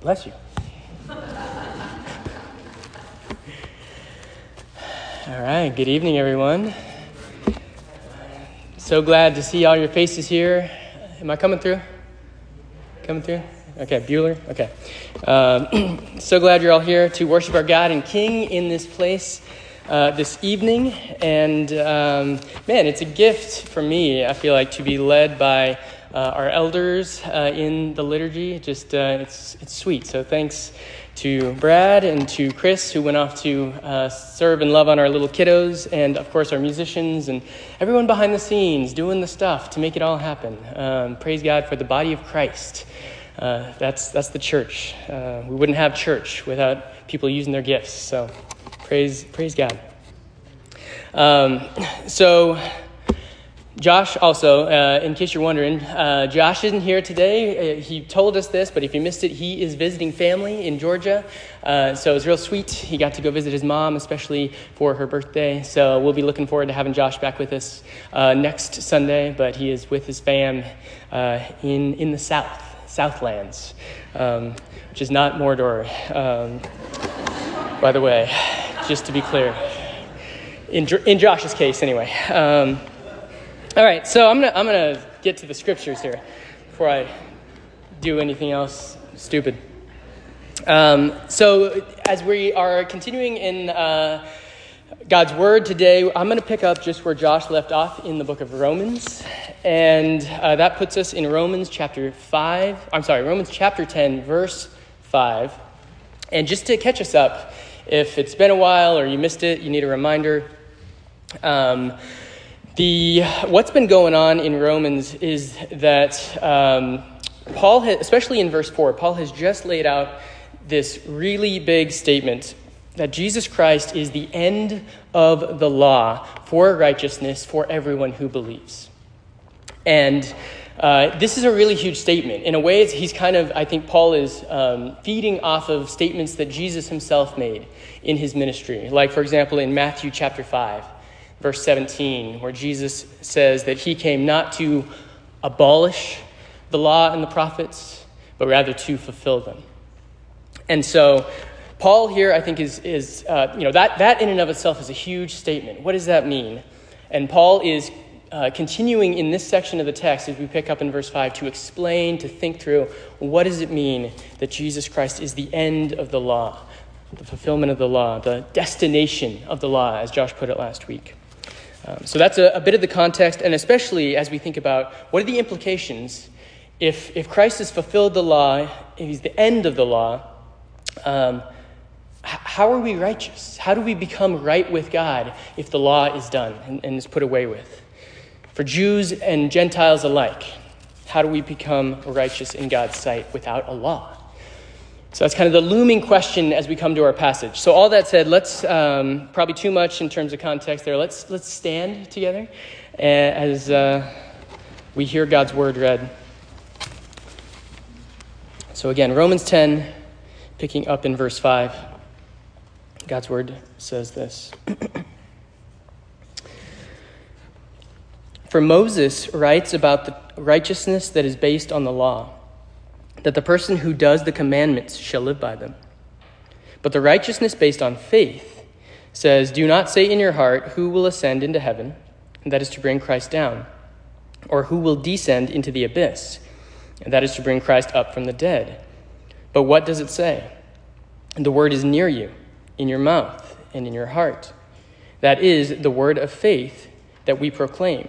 Bless you. All right, good evening, everyone. So glad to see all your faces here. Am I coming through? Coming through? Okay, Bueller? Okay. Um, so glad you're all here to worship our God and King in this place uh, this evening. And um, man, it's a gift for me, I feel like, to be led by our elders uh, in the liturgy. Just uh, it's it's sweet. So thanks to Brad and to Chris who went off to uh, serve and love on our little kiddos, and of course our musicians and everyone behind the scenes doing the stuff to make it all happen. Um, praise God for the body of Christ. Uh, that's that's the church. Uh, we wouldn't have church without people using their gifts. So praise praise God. Um, so Josh, also, uh, in case you're wondering, uh, Josh isn't here today. Uh, he told us this, but if you missed it, he is visiting family in Georgia. Uh, so it's real sweet. He got to go visit his mom, especially for her birthday. So we'll be looking forward to having Josh back with us uh, next Sunday. But he is with his fam in, in the South, Southlands, um, which is not Mordor, um, by the way, just to be clear. In, in Josh's case, anyway. Um, all right, so I'm gonna I'm gonna get to the scriptures here before I do anything else stupid. Um, so as we are continuing in uh, God's Word today, I'm going to pick up just where Josh left off in the book of Romans, and uh, that puts us in Romans chapter five. I'm sorry, Romans chapter ten, verse five. And just to catch us up, if it's been a while or you missed it, you need a reminder. Um, the, what's been going on in Romans is that um, Paul, has, especially in verse 4, Paul has just laid out this really big statement that Jesus Christ is the end of the law for righteousness for everyone who believes. And uh, this is a really huge statement. In a way, he's kind of, I think Paul is um, feeding off of statements that Jesus himself made in his ministry. Like, for example, in Matthew chapter 5 verse 17, where Jesus says that he came not to abolish the law and the prophets, but rather to fulfill them. And so, Paul here, I think, is, is uh, you know, that, that in and of itself is a huge statement. What does that mean? And Paul is uh, continuing in this section of the text, as we pick up in verse 5, to explain, to think through what does it mean that Jesus Christ is the end of the law, the fulfillment of the law, the destination of the law, as Josh put it last week. Um, so that's a, a, bit of the context, and especially as we think about what are the implications if, if Christ has fulfilled the law, if he's the end of the law, um, how are we righteous? How do we become right with God if the law is done and, and is put away with? For Jews and Gentiles alike, how do we become righteous in God's sight without a law? So that's kind of the looming question as we come to our passage. So all that said, let's um, probably too much in terms of context there. Let's let's stand together as uh, we hear God's word read. So again, Romans ten, picking up in verse five. God's word says this. For Moses writes about the righteousness that is based on the law that the person who does the commandments shall live by them. But the righteousness based on faith says, Do not say in your heart, Who will ascend into heaven? And that is to bring Christ down. Or who will descend into the abyss? And that is to bring Christ up from the dead. But what does it say? The word is near you, in your mouth and in your heart. That is the word of faith that we proclaim.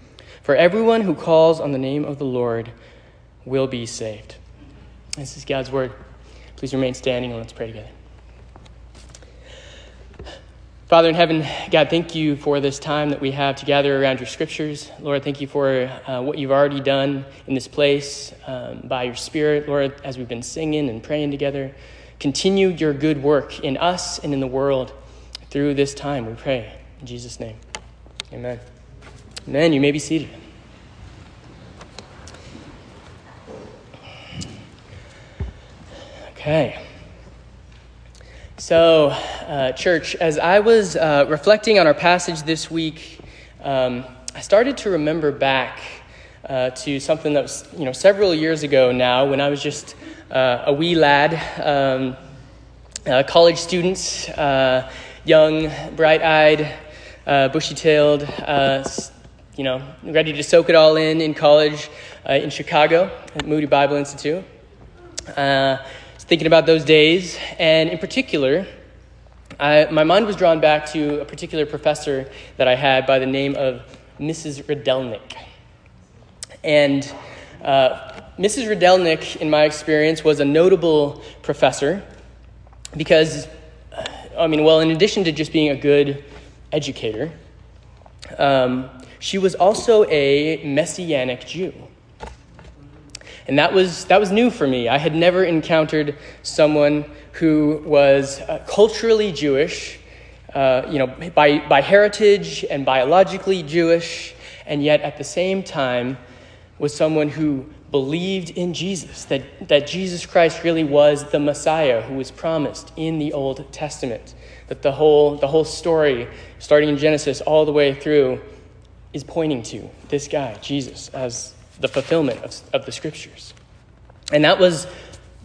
For everyone who calls on the name of the Lord will be saved. This is God's word. Please remain standing and let's pray together. Father in heaven, God, thank you for this time that we have to gather around your scriptures. Lord, thank you for uh, what you've already done in this place um, by your Spirit. Lord, as we've been singing and praying together, continue your good work in us and in the world through this time, we pray. In Jesus' name. Amen. Amen. You may be seated. Okay. So, uh, church, as I was uh, reflecting on our passage this week, um, I started to remember back uh, to something that was, you know, several years ago now when I was just uh, a wee lad, um, uh, college student, uh, young, bright eyed, bushy tailed, you know, ready to soak it all in in college in Chicago at Moody Bible Institute thinking about those days, and in particular, I, my mind was drawn back to a particular professor that I had by the name of Mrs. Rydelnik. And uh, Mrs. Rydelnik, in my experience, was a notable professor because, I mean, well, in addition to just being a good educator, um, she was also a Messianic Jew. And that was, that was new for me. I had never encountered someone who was uh, culturally Jewish, uh, you know, by, by heritage and biologically Jewish, and yet at the same time was someone who believed in Jesus, that, that Jesus Christ really was the Messiah who was promised in the Old Testament. That the whole, the whole story, starting in Genesis all the way through, is pointing to this guy, Jesus, as the fulfillment of, of the scriptures. And that was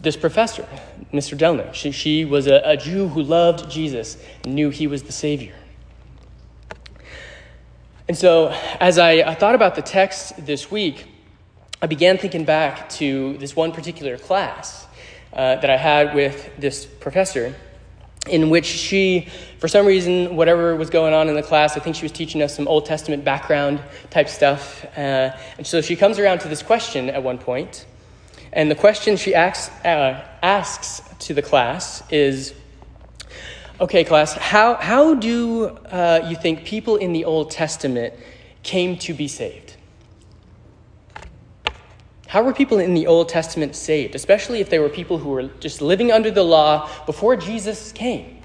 this professor, Mrs. Rydelnik. She, she was a, a Jew who loved Jesus and knew he was the Savior. And so, as I, I thought about the text this week, I began thinking back to this one particular class uh, that I had with this professor in which she, for some reason, whatever was going on in the class, I think she was teaching us some Old Testament background type stuff. Uh, and so she comes around to this question at one point, and the question she asks, uh, asks to the class is Okay, class, how, how do uh, you think people in the Old Testament came to be saved? How were people in the Old Testament saved, especially if they were people who were just living under the law before Jesus came?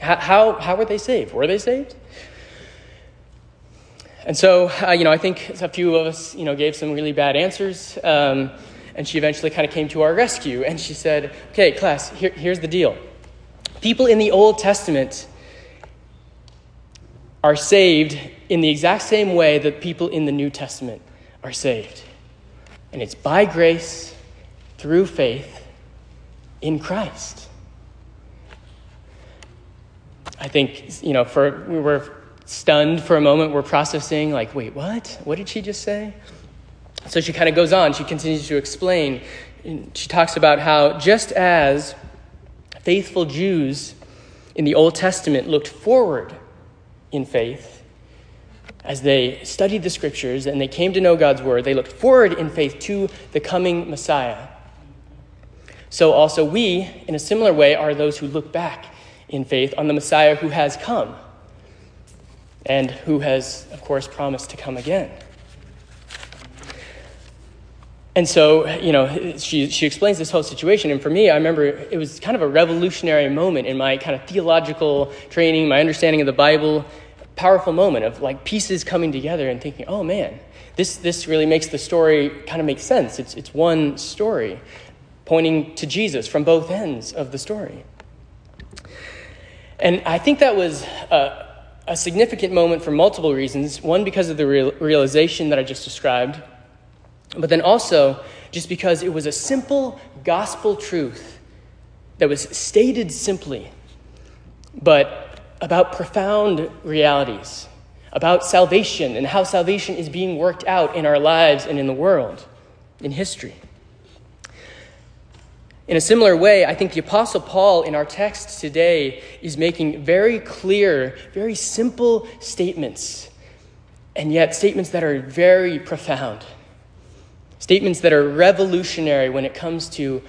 How, how, how were they saved? Were they saved? And so, uh, you know, I think a few of us, you know, gave some really bad answers. Um, and she eventually kind of came to our rescue. And she said, okay, class, here, here's the deal. People in the Old Testament are saved in the exact same way that people in the New Testament are saved. And it's by grace, through faith, in Christ. I think, you know, for, we were stunned for a moment. We're processing, like, wait, what? What did she just say? So she kind of goes on. She continues to explain. She talks about how just as faithful Jews in the Old Testament looked forward in faith, as they studied the scriptures and they came to know God's word, they looked forward in faith to the coming Messiah. So also we, in a similar way, are those who look back in faith on the Messiah who has come and who has, of course, promised to come again. And so, you know, she, she explains this whole situation. And for me, I remember it was kind of a revolutionary moment in my kind of theological training, my understanding of the Bible powerful moment of like pieces coming together and thinking, oh man, this, this really makes the story kind of make sense. It's, it's one story pointing to Jesus from both ends of the story. And I think that was a, a significant moment for multiple reasons. One, because of the real, realization that I just described, but then also just because it was a simple gospel truth that was stated simply, but about profound realities, about salvation and how salvation is being worked out in our lives and in the world, in history. In a similar way, I think the Apostle Paul in our text today is making very clear, very simple statements, and yet statements that are very profound. Statements that are revolutionary when it comes to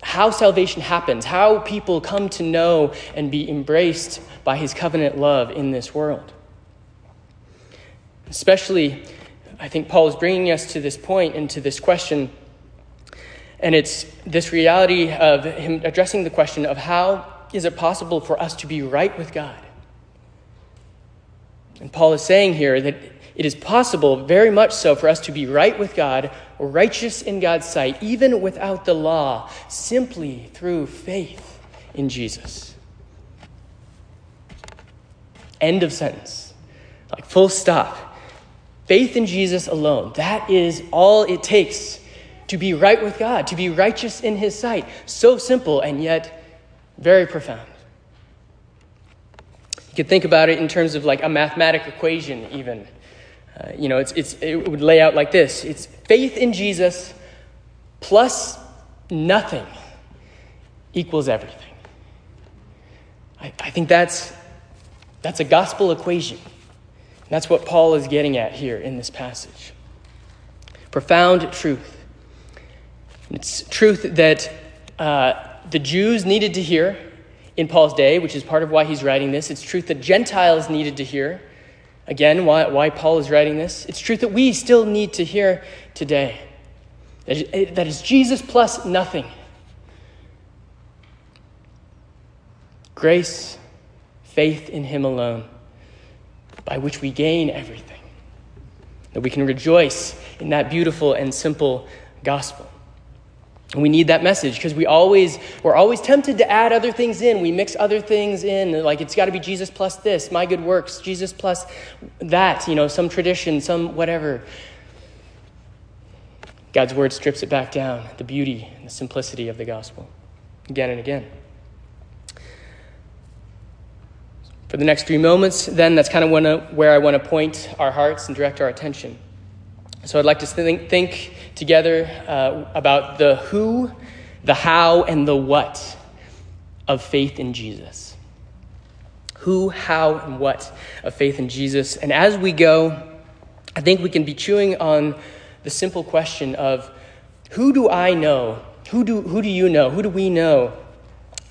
how salvation happens, how people come to know and be embraced by his covenant love in this world. Especially, I think Paul is bringing us to this point and to this question And it's this reality of him addressing the question of how is it possible for us to be right with God? And Paul is saying here that it is possible, very much so, for us to be right with God, righteous in God's sight, even without the law, simply through faith in Jesus. End of sentence. Like full stop. Faith in Jesus alone. That is all it takes to be right with God, to be righteous in His sight. So simple and yet very profound. You could think about it in terms of like a mathematic equation, even. Uh, you know, it's, it's, it would lay out like this it's faith in Jesus plus nothing equals everything. I, I think that's, that's a gospel equation. And That's what Paul is getting at here in this passage. Profound truth. It's truth that uh, the Jews needed to hear in Paul's day, which is part of why he's writing this. It's truth that Gentiles needed to hear. Again, why, why Paul is writing this. It's truth that we still need to hear today. That is Jesus plus nothing. Grace, faith in Him alone, by which we gain everything. That we can rejoice in that beautiful and simple gospel. And we need that message because we always we're always tempted to add other things in. We mix other things in, like it's got to be Jesus plus this, my good works, Jesus plus that, you know, some tradition, some whatever. God's word strips it back down, the beauty and the simplicity of the gospel, again and again. For the next three moments, then, that's kind of where I want to point our hearts and direct our attention. So I'd like to think, think together uh, about the who, the how, and the what of faith in Jesus. Who, how, and what of faith in Jesus. And as we go, I think we can be chewing on the simple question of who do I know? Who do, who do you know? Who do we know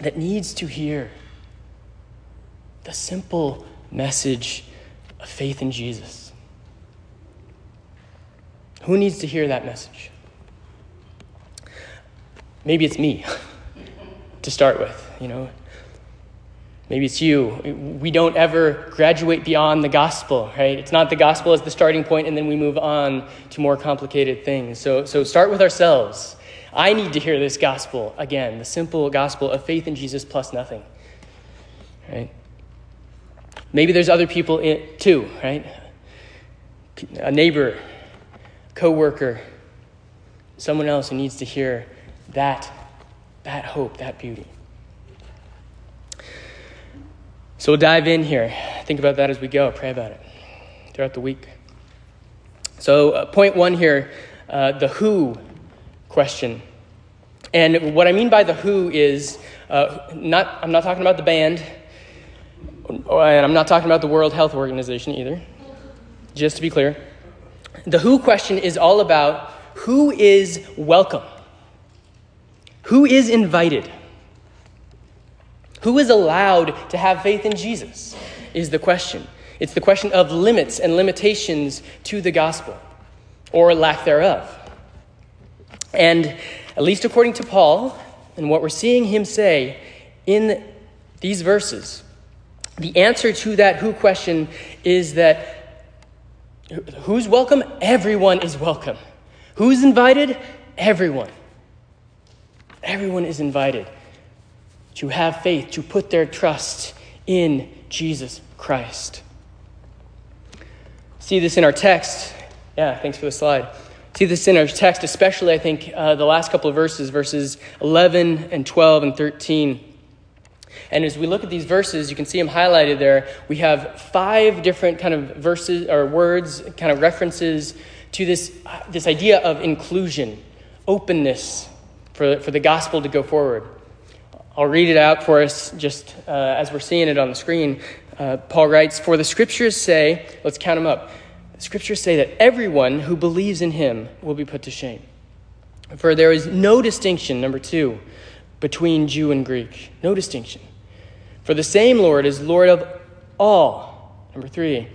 that needs to hear the simple message of faith in Jesus? Who needs to hear that message? Maybe it's me to start with, you know. Maybe it's you. We don't ever graduate beyond the gospel, right? It's not the gospel as the starting point, and then we move on to more complicated things. So, so start with ourselves. I need to hear this gospel again, the simple gospel of faith in Jesus plus nothing, right? Maybe there's other people in, too, right? A neighbor, coworker, someone else who needs to hear that, that hope, that beauty. So we'll dive in here. Think about that as we go. Pray about it throughout the week. So, uh, point one here uh, the who question. And what I mean by the who is uh, not, I'm not talking about the band, Oh, and I'm not talking about the World Health Organization either, just to be clear. The who question is all about who is welcome, who is invited, who is allowed to have faith in Jesus, is the question. It's the question of limits and limitations to the gospel, or lack thereof. And at least according to Paul, and what we're seeing him say in these verses, the answer to that who question is that Who's welcome? Everyone is welcome. Who's invited? Everyone. Everyone is invited to have faith, to put their trust in Jesus Christ. See this in our text. Yeah, thanks for the slide. See this in our text, especially, I think, uh, the last couple of verses, verses 11 and 12 and 13. And as we look at these verses, you can see them highlighted there. We have five different kind of verses or words, kind of references to this, this idea of inclusion, openness for, for the gospel to go forward. I'll read it out for us just uh, as we're seeing it on the screen. Uh, Paul writes, For the scriptures say, let's count them up. The scriptures say that everyone who believes in him will be put to shame. For there is no distinction, number two, between Jew and Greek. No distinction. For the same Lord is Lord of all. Number three.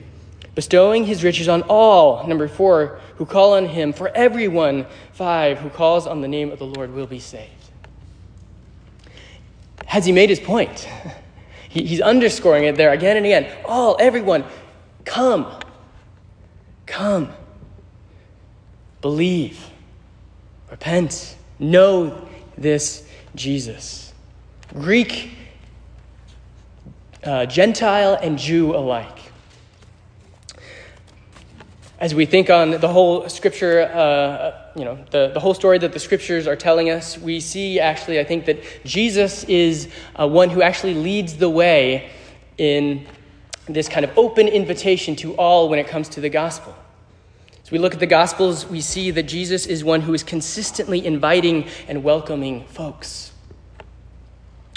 bestowing his riches on all. Number four, who call on him. For everyone, five, who calls on the name of the Lord will be saved. Has he made his point? He, he's underscoring it there again and again. All, everyone, come. Come. Believe. Repent. Know this Jesus. Greek, uh, Gentile, and Jew alike. As we think on the whole scripture, uh, you know, the, the whole story that the scriptures are telling us, we see actually, I think, that Jesus is uh, one who actually leads the way in this kind of open invitation to all when it comes to the gospel. As we look at the Gospels, we see that Jesus is one who is consistently inviting and welcoming folks.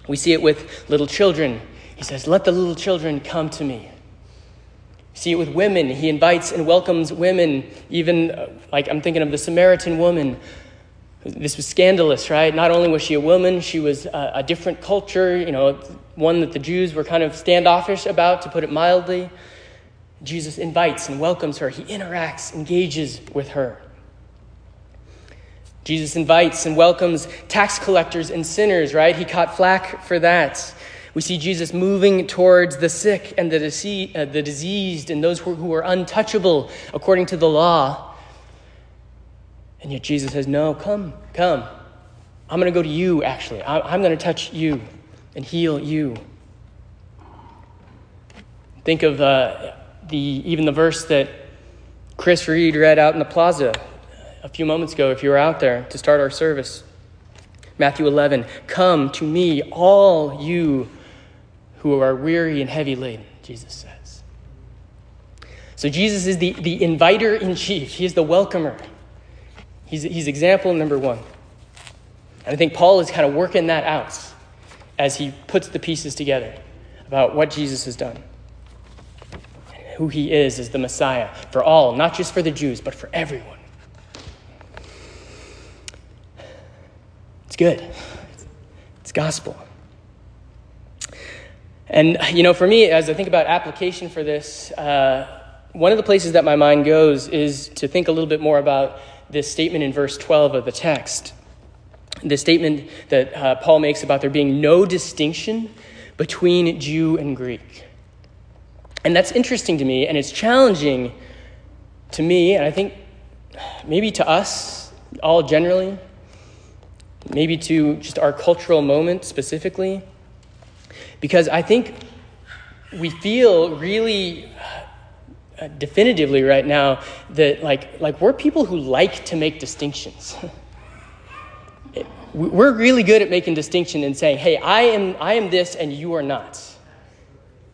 We see it with little children. He says, Let the little children come to me. See it with women. He invites and welcomes women, even uh, like I'm thinking of the Samaritan woman. This was scandalous, right? Not only was she a woman, she was a, a different culture, you know, one that the Jews were kind of standoffish about, to put it mildly. Jesus invites and welcomes her, he interacts, engages with her. Jesus invites and welcomes tax collectors and sinners, right? He caught flack for that. We see Jesus moving towards the sick and the, dece- uh, the diseased and those who, are untouchable according to the law. And yet Jesus says, No, come, come. I'm going to go to you, actually. I- I'm going to touch you and heal you. Think of uh, the, even the verse that Chris Reed read out in the plaza a few moments ago, if you were out there to start our service. Matthew 11, Come to me, all you who are weary and heavy laden, Jesus says. So Jesus is the, the inviter in chief, he is the welcomer. He's, he's example number one. And I think Paul is kind of working that out as he puts the pieces together about what Jesus has done who he is as the Messiah for all, not just for the Jews, but for everyone. It's good, it's gospel. And, you know, for me, as I think about application for this, uh, one of the places that my mind goes is to think a little bit more about this statement in verse 12 of the text. The statement that uh, Paul makes about there being no distinction between Jew and Greek. And that's interesting to me, and it's challenging to me, and I think maybe to us all generally, maybe to just our cultural moment specifically, because I think we feel really uh, definitively right now that like like we're people who like to make distinctions. we're really good at making distinction and saying, "Hey, I am I am this and you are not."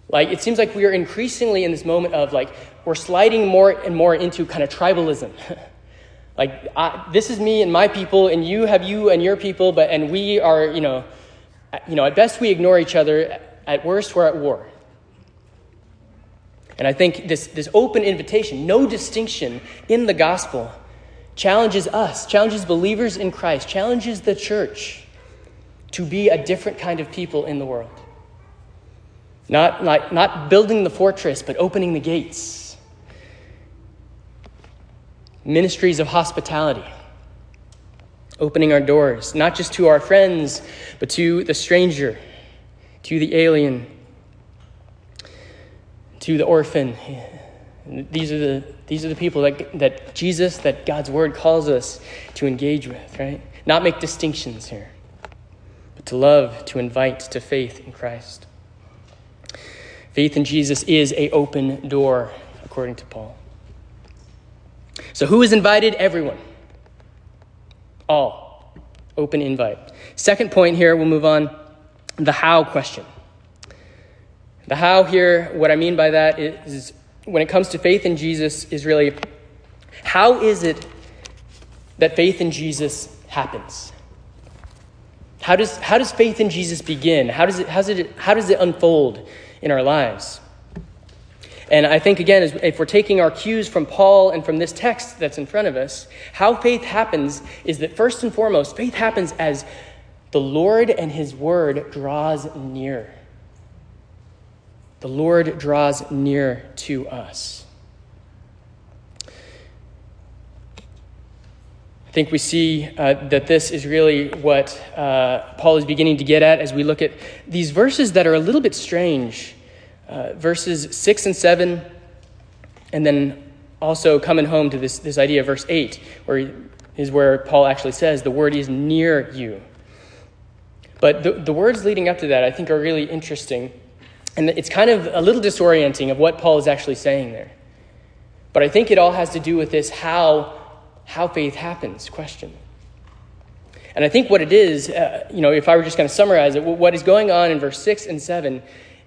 Like, it seems like we are increasingly in this moment of like, we're sliding more and more into kind of tribalism. like, I, this is me and my people, and you have you and your people, but, and we are, you know, you know, at best we ignore each other, at worst we're at war. And I think this, this open invitation, no distinction in the gospel, challenges us, challenges believers in Christ, challenges the church to be a different kind of people in the world. Not, like, not building the fortress, but opening the gates. Ministries of hospitality. Opening our doors, not just to our friends, but to the stranger, to the alien, to the orphan. These are the, these are the people that, that Jesus, that God's word calls us to engage with, right? Not make distinctions here, but to love, to invite to faith in Christ. Faith in Jesus is a open door, according to Paul. So who is invited? Everyone. All. Open invite. Second point here, we'll move on. The how question. The how here, what I mean by that is when it comes to faith in Jesus, is really how is it that faith in Jesus happens? How does, how does faith in Jesus begin? How does, it, how, does it, how does it unfold in our lives. And I think, again, if we're taking our cues from Paul and from this text that's in front of us, how faith happens is that first and foremost, faith happens as the Lord and his word draws near. The Lord draws near to us. Think we see uh, that this is really what uh, Paul is beginning to get at as we look at these verses that are a little bit strange. Uh, verses 6 and 7, and then also coming home to this, this idea of verse 8, where is where Paul actually says, The word is near you. But the, the words leading up to that, I think, are really interesting. And it's kind of a little disorienting of what Paul is actually saying there. But I think it all has to do with this how, how faith happens question. And I think what it is, uh, you know, if I were just going to summarize it, what is going on in verse 6 and 7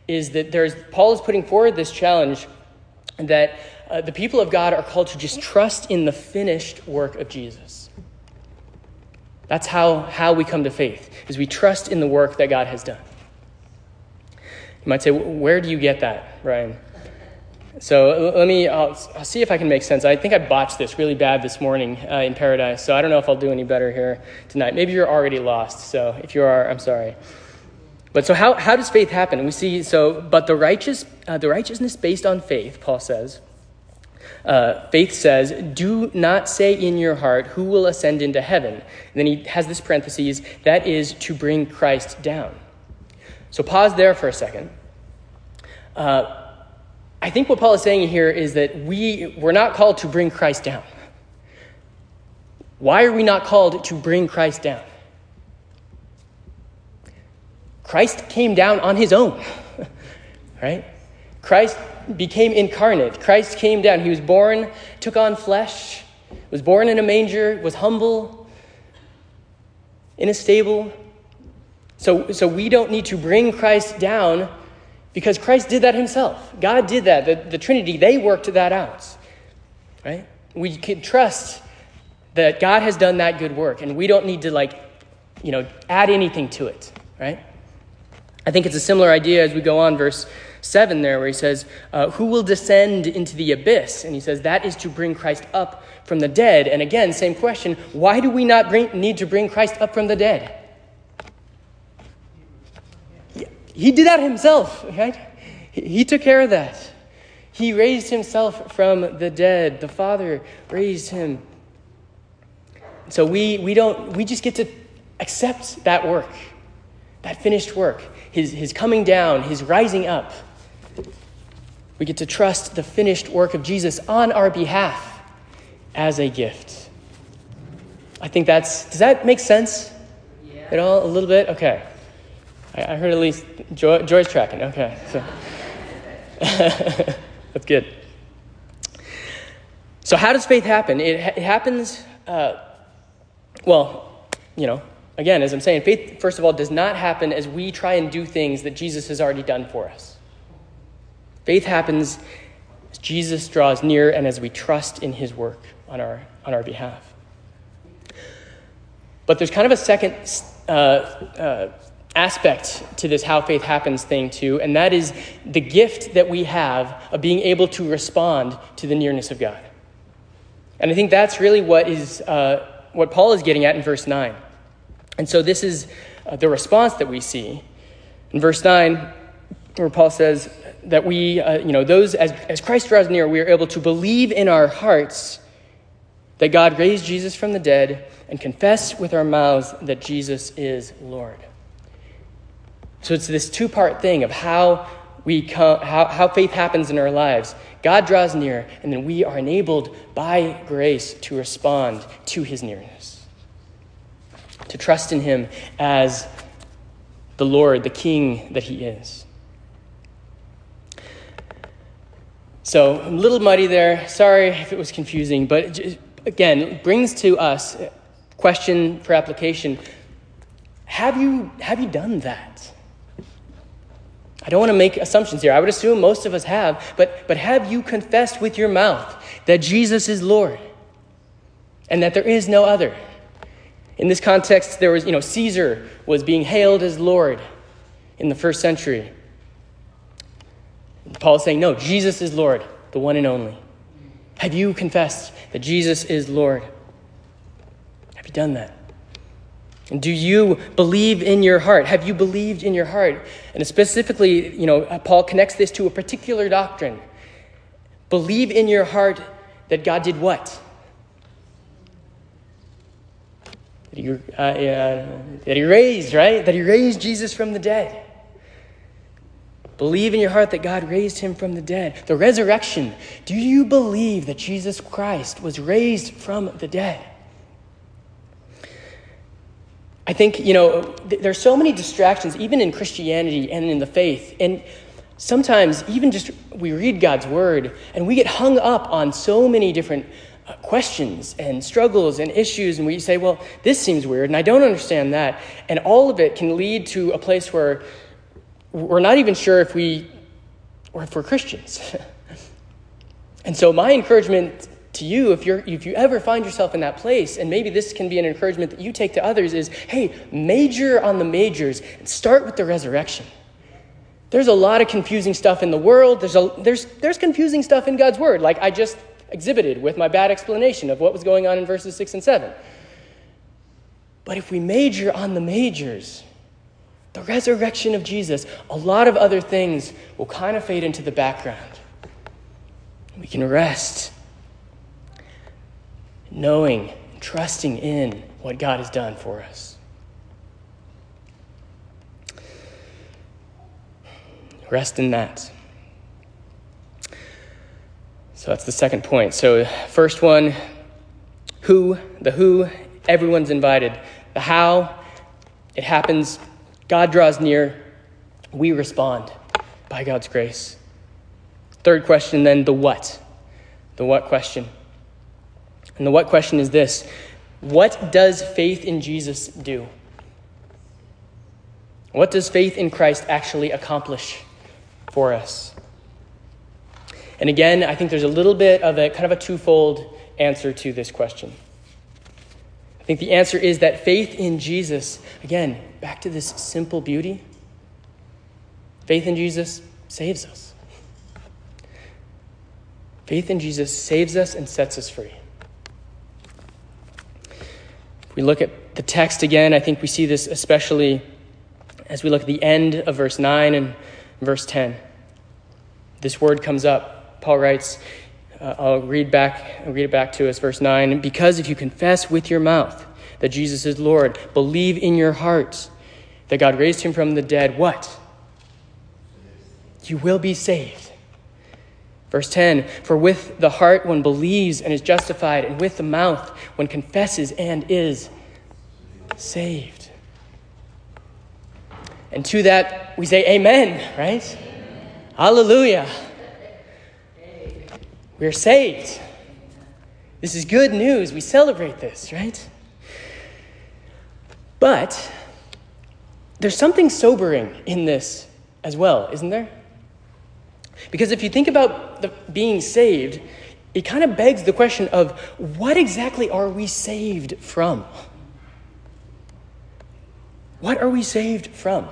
is that there's, Paul is putting forward this challenge that uh, the people of God are called to just trust in the finished work of Jesus. That's how, how we come to faith, is we trust in the work that God has done. You might say, where do you get that, Ryan? So let me, I'll, I'll, see if I can make sense. I think I botched this really bad this morning uh, in paradise, so I don't know if I'll do any better here tonight. Maybe you're already lost, so if you are, I'm sorry. But so how, how does faith happen? We see, so, but the, righteous, uh, the righteousness based on faith, Paul says, uh, faith says, Do not say in your heart, Who will ascend into heaven? And then he has this parenthesis, that is to bring Christ down. So pause there for a second. Uh, I think what Paul is saying here is that we, we're not called to bring Christ down. Why are we not called to bring Christ down? Christ came down on his own, right? Christ became incarnate. Christ came down. He was born, took on flesh, was born in a manger, was humble, in a stable. So, so we don't need to bring Christ down because Christ did that himself. God did that. The, the Trinity, they worked that out. Right? We can trust that God has done that good work, and we don't need to, like, you know, add anything to it. Right? I think it's a similar idea as we go on, verse 7 there, where he says, uh, Who will descend into the abyss? And he says, That is to bring Christ up from the dead. And again, same question why do we not bring, need to bring Christ up from the dead? He did that himself, right? He took care of that. He raised himself from the dead. The Father raised him. So we, we don't we just get to accept that work, that finished work, his, his coming down, his rising up. We get to trust the finished work of Jesus on our behalf as a gift. I think that's does that make sense? Yeah. At all? A little bit? Okay. I, I heard at least Joy, Joy's tracking. Okay, so that's good. So, how does faith happen? It, it happens, uh, well, you know, again, as I'm saying, faith, first of all, does not happen as we try and do things that Jesus has already done for us. Faith happens as Jesus draws near and as we trust in his work on our, on our behalf. But there's kind of a second uh, uh, aspect to this how faith happens thing too and that is the gift that we have of being able to respond to the nearness of god. And i think that's really what is uh, what paul is getting at in verse 9 and so this is uh, the response that we see. In verse 9 where paul says that we uh, you know those as, as christ draws near we are able to believe in our hearts that god raised jesus from the dead and confess with our mouths that jesus is lord so it's this two part thing of how, we come, how, how faith happens in our lives. God draws near, and then we are enabled by grace to respond to his nearness, to trust in him as the Lord, the King that he is. So, a little muddy there. Sorry if it was confusing, but again, brings to us question for application. Have you, have you done that? I don't want to make assumptions here. I would assume most of us have, but, but have you confessed with your mouth that Jesus is Lord and that there is no other? In this context, there was, you know, Caesar was being hailed as Lord in the first century. Paul is saying, no, Jesus is Lord, the one and only. Have you confessed that Jesus is Lord? Have you done that? And do you believe in your heart? Have you believed in your heart? And specifically, you know, Paul connects this to a particular doctrine. Believe in your heart that God did what? That he, uh, uh, that he raised, right? That he raised Jesus from the dead. Believe in your heart that God raised him from the dead. The resurrection. Do you believe that Jesus Christ was raised from the dead? I think, you know, th- there's so many distractions, even in Christianity and in the faith. And sometimes, even just we read God's word and we get hung up on so many different uh, questions and struggles and issues. And we say, well, this seems weird and I don't understand that. And all of it can lead to a place where we're not even sure if we or if we're Christians. and so my encouragement to you if you're if you ever find yourself in that place and maybe this can be an encouragement that you take to others is hey major on the majors and start with the resurrection. There's a lot of confusing stuff in the world. There's a there's there's confusing stuff in god's word like i just exhibited with my bad explanation of what was going on in verses 6 and 7 but if we major on the majors the resurrection of jesus a lot of other things will kind of fade into the background. We can rest knowing, trusting in what God has done for us. Rest in that. So that's the second point. So, first one, who, the who, everyone's invited. The how, it happens, God draws near, we respond by God's grace. Third question, then, the what. The what question. And the what question is this What does faith in Jesus do? What does faith in Christ actually accomplish for us? And again, I think there's a little bit of a kind of a twofold answer to this question. I think the answer is that faith in Jesus, again, back to this simple beauty, faith in Jesus saves us. Faith in Jesus saves us and sets us free. If we look at the text again, I think we see this especially as we look at the end of verse 9 and verse 10. This word comes up. Paul writes, uh, I'll read back, I'll read it back to us, verse 9. Because if you confess with your mouth that Jesus is Lord, believe in your heart that God raised him from the dead, what? You will be saved. Verse 10 For with the heart one believes and is justified, and with the mouth one confesses and is saved. And to that we say, Amen, right? Amen. Hallelujah. We're saved. This is good news. We celebrate this, right? But there's something sobering in this as well, isn't there? Because if you think about the, being saved, it kind of begs the question of what exactly are we saved from? What are we saved from?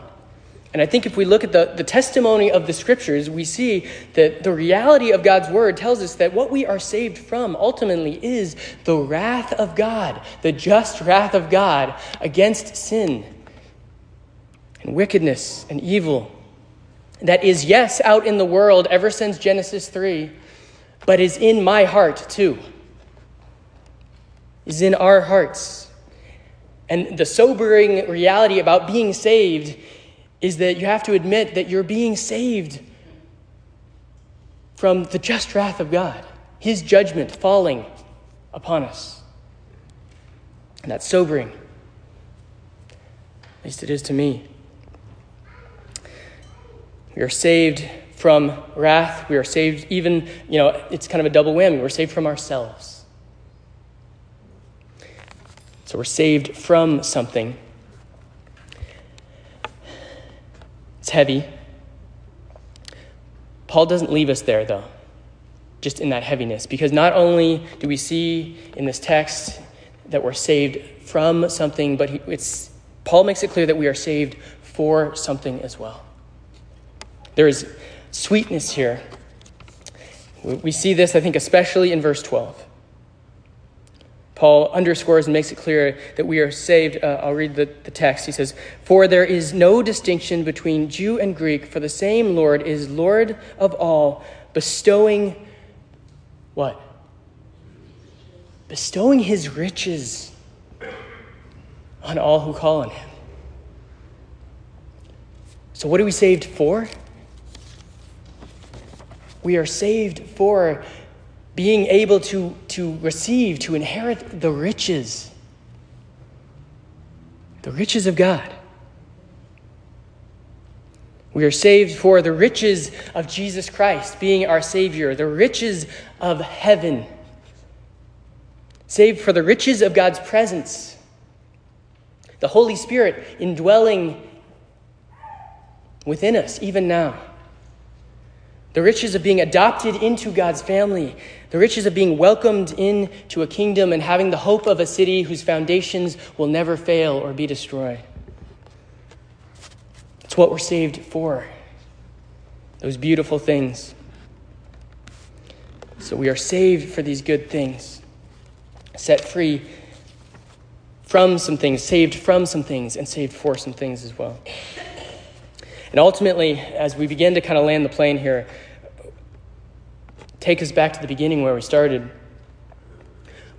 And I think if we look at the, the testimony of the scriptures, we see that the reality of God's word tells us that what we are saved from ultimately is the wrath of God, the just wrath of God against sin and wickedness and evil that is, yes, out in the world ever since Genesis 3, but is in my heart too. Is in our hearts. And the sobering reality about being saved is that you have to admit that you're being saved from the just wrath of God, His judgment falling upon us. And that's sobering. At least it is to me. We are saved from wrath. We are saved, even, you know, it's kind of a double whammy. We're saved from ourselves. So we're saved from something. It's heavy. Paul doesn't leave us there, though, just in that heaviness, because not only do we see in this text that we're saved from something, but it's, Paul makes it clear that we are saved for something as well. There is sweetness here. We see this, I think, especially in verse 12. Paul underscores and makes it clear that we are saved. Uh, I'll read the, the text. He says, For there is no distinction between Jew and Greek, for the same Lord is Lord of all, bestowing what? Bestowing his riches on all who call on him. So, what are we saved for? We are saved for being able to, to receive, to inherit the riches, the riches of God. We are saved for the riches of Jesus Christ being our Savior, the riches of heaven. Saved for the riches of God's presence, the Holy Spirit indwelling within us, even now. The riches of being adopted into God's family, the riches of being welcomed into a kingdom and having the hope of a city whose foundations will never fail or be destroyed. It's what we're saved for. Those beautiful things. So we are saved for these good things, set free from some things, saved from some things, and saved for some things as well. And ultimately, as we begin to kind of land the plane here, take us back to the beginning where we started.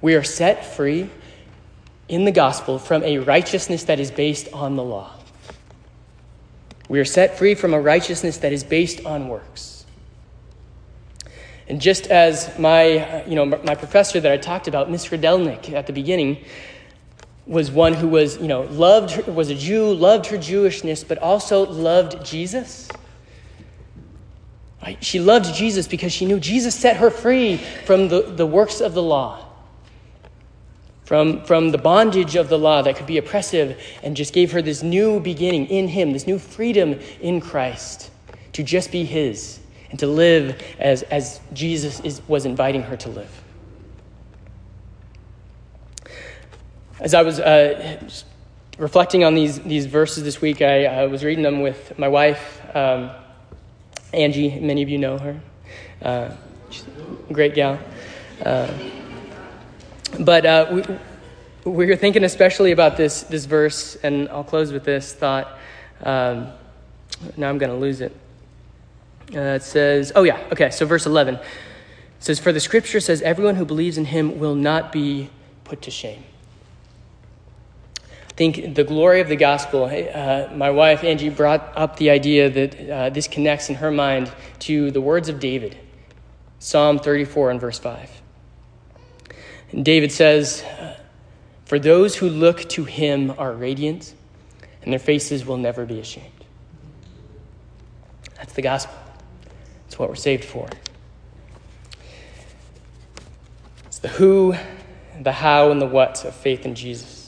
We are set free in the gospel from a righteousness that is based on the law. We are set free from a righteousness that is based on works. And just as my, you know, my professor that I talked about, Miss Rydelnik, at the beginning, was one who was, you know, loved, her, was a Jew, loved her Jewishness, but also loved Jesus. Right? She loved Jesus because she knew Jesus set her free from the, the works of the law, from, from the bondage of the law that could be oppressive, and just gave her this new beginning in Him, this new freedom in Christ to just be His and to live as, as Jesus is, was inviting her to live. As I was uh, reflecting on these, these verses this week, I, I was reading them with my wife, um, Angie. Many of you know her. Uh, great gal. Uh, but uh, we, we were thinking especially about this, this verse, and I'll close with this thought. Um, now I'm going to lose it. Uh, it says, oh, yeah, okay, so verse 11. It says, For the scripture says, Everyone who believes in him will not be put to shame think the glory of the gospel, uh, my wife Angie brought up the idea that uh, this connects in her mind to the words of David, Psalm 34 and verse 5. And David says, For those who look to him are radiant, and their faces will never be ashamed. That's the gospel. It's what we're saved for. It's the who, the how, and the what of faith in Jesus.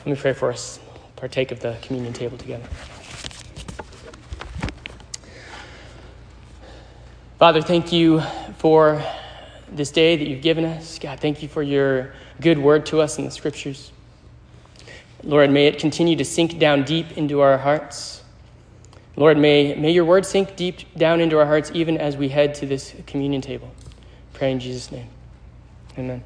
Let me pray for us, partake of the communion table together. Father, thank you for this day that you've given us. God, thank you for your good word to us in the scriptures. Lord, may it continue to sink down deep into our hearts. Lord, may, may your word sink deep down into our hearts even as we head to this communion table. Pray in Jesus' name. Amen.